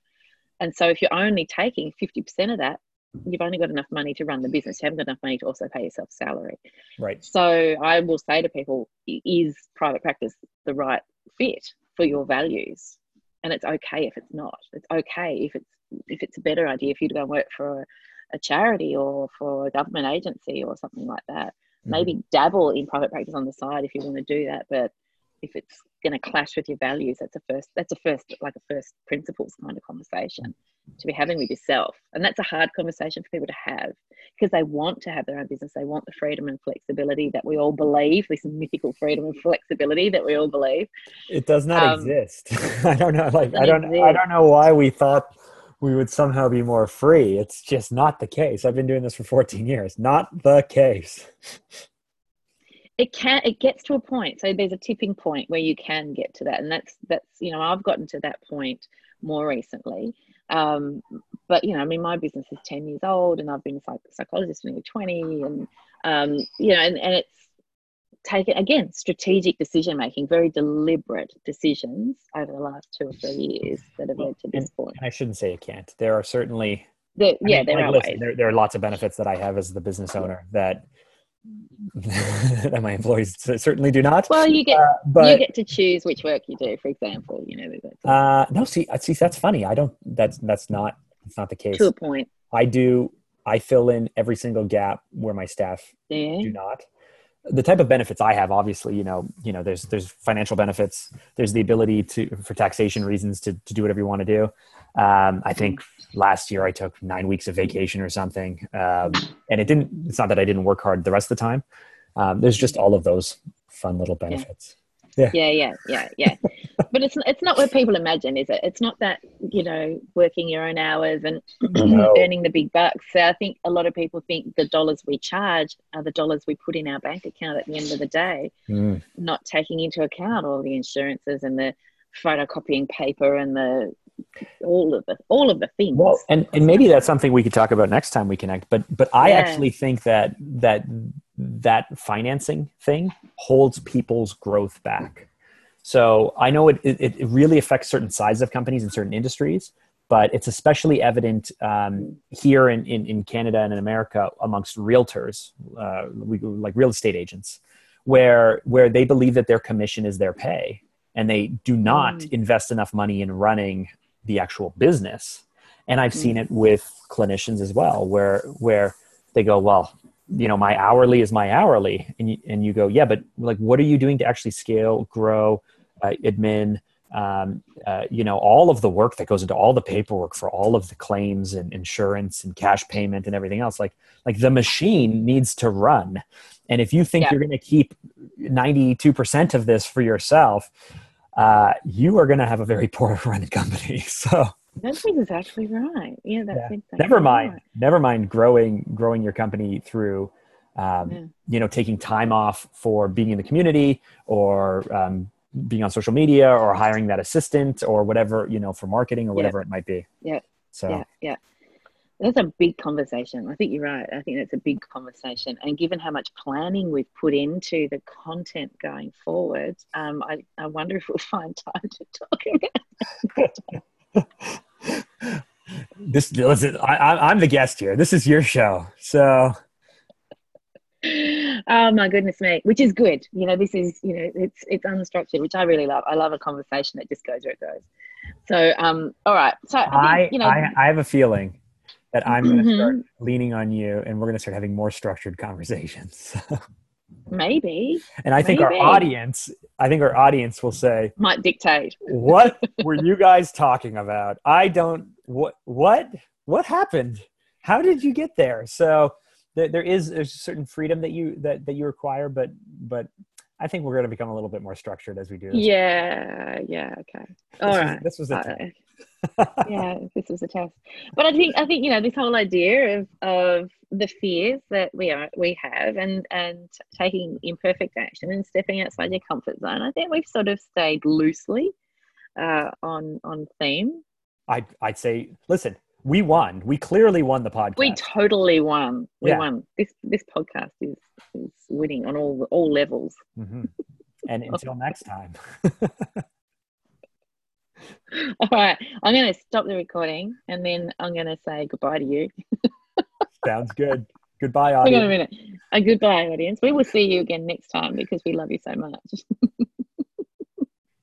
And so if you're only taking 50% of that, you've only got enough money to run the business. You haven't got enough money to also pay yourself salary. Right. So I will say to people, is private practice the right fit for your values? And it's okay if it's not. It's okay if it's if it's a better idea for you to go and work for a, charity or for a government agency or something like that. Mm-hmm. Maybe dabble in private practice on the side if you want to do that, but if it's going to clash with your values. That's a first that's a first like a first principles kind of conversation to be having with yourself. And that's a hard conversation for people to have because they want to have their own business. They want the freedom and flexibility that we all believe this mythical freedom and flexibility that we all believe. It does not um, exist. (laughs) I don't know like i don't exist. i don't know why we thought we would somehow be more free. It's just not the case. I've been doing this for 14 years. Not the case (laughs) it can it gets to a point so there's a tipping point where you can get to that and that's that's you know i've gotten to that point more recently um, but you know, I mean, my business is ten years old, and I've been a psych- psychologist for nearly twenty, and um, you know, and, and it's taken again strategic decision making, very deliberate decisions over the last two or three years that have led to this and, point. And I shouldn't say you can't. There are certainly there, yeah, mean, there like, are listen, ways. there, there are lots of benefits that I have as the business owner that (laughs) that my employees certainly do not. Well, you get Uh, but you get to choose which work you do. For example, you know, uh, no, see, see, that's funny. I don't. That's that's not. It's not the case. to a point. I do. I fill in every single gap where my staff Yeah. do not. The type of benefits I have, obviously, you know, you know, there's there's financial benefits. There's the ability to, for taxation reasons, to to do whatever you want to do. Um, I think last year I took nine weeks of vacation or something, um, and it didn't. It's not that I didn't work hard the rest of the time. Um, there's just all of those fun little benefits. Yeah, yeah, yeah, yeah. (laughs) but it's it's not what people imagine, is it? It's not that you know working your own hours and (clears throat) (clears throat) No. earning the big bucks. So I think a lot of people think the dollars we charge are the dollars we put in our bank account at the end of the day, Mm. not taking into account all the insurances and the photocopying paper and the all of the all of the things. Well, and, and maybe that's something we could talk about next time we connect. But but I Yeah. actually think that that that financing thing holds people's growth back. So I know it it, it really affects certain sizes of companies in certain industries, but it's especially evident um, here in, in in Canada and in America amongst realtors, uh, we, like real estate agents, where where they believe that their commission is their pay, and they do not Mm. invest enough money in running the actual business. And i've seen it with clinicians as well where where they go well you know my hourly is my hourly. And you, and you go yeah but like what are you doing to actually scale grow uh, admin um, uh, you know all of the work that goes into all the paperwork for all of the claims and insurance and cash payment and everything else? Like like the machine needs to run and if you think Yeah. you're going to keep 92% of this for yourself uh, you are going to have a very (laughs) poor run company (laughs) so that's exactly right. Yeah, that's Yeah. never mind right. never mind growing growing your company through um, Yeah. you know taking time off for being in the community or um, being on social media or hiring that assistant or whatever you know for marketing or Yeah. whatever it might be Yeah. so Yeah, yeah. That's a big conversation. I think you're right. I think that's a big conversation. And given how much planning we've put into the content going forward, um, I, I wonder if we'll (laughs) find time to talk about this listen I, I, i'm the guest here. This is your show so. Oh my goodness me which is good. You know this is you know it's it's unstructured which i really love. I love a conversation that just goes where it goes. So um all right. So i, i think, you know I, I have a feeling that i'm going to Mhm. start leaning on you and we're going to start having more structured conversations. (laughs) Maybe. And i think our audience i think our audience will say might dictate. What (laughs) were you guys talking about? I don't what what what happened? How did you get there? So there, there is a certain freedom that you that that you require but but i think we're going to become a little bit more structured as we do this. yeah yeah okay. All this right. was, this was Uh, yeah, this was a test. But I think I think you know this whole idea of of the fears that we are we have and and taking imperfect action and stepping outside your comfort zone. I think we've sort of stayed loosely uh, on on theme. I'd, I'd say listen we won we clearly won the podcast We totally won. We Yeah. won. This this podcast is is winning on all all levels. Mhm. and (laughs) until next time (laughs) (laughs) All right, I'm going to stop the recording and then I'm going to say goodbye to you. sounds good (laughs) goodbye audience. Hang on a minute. A goodbye, audience. We will see you again next time because we love you so much. (laughs)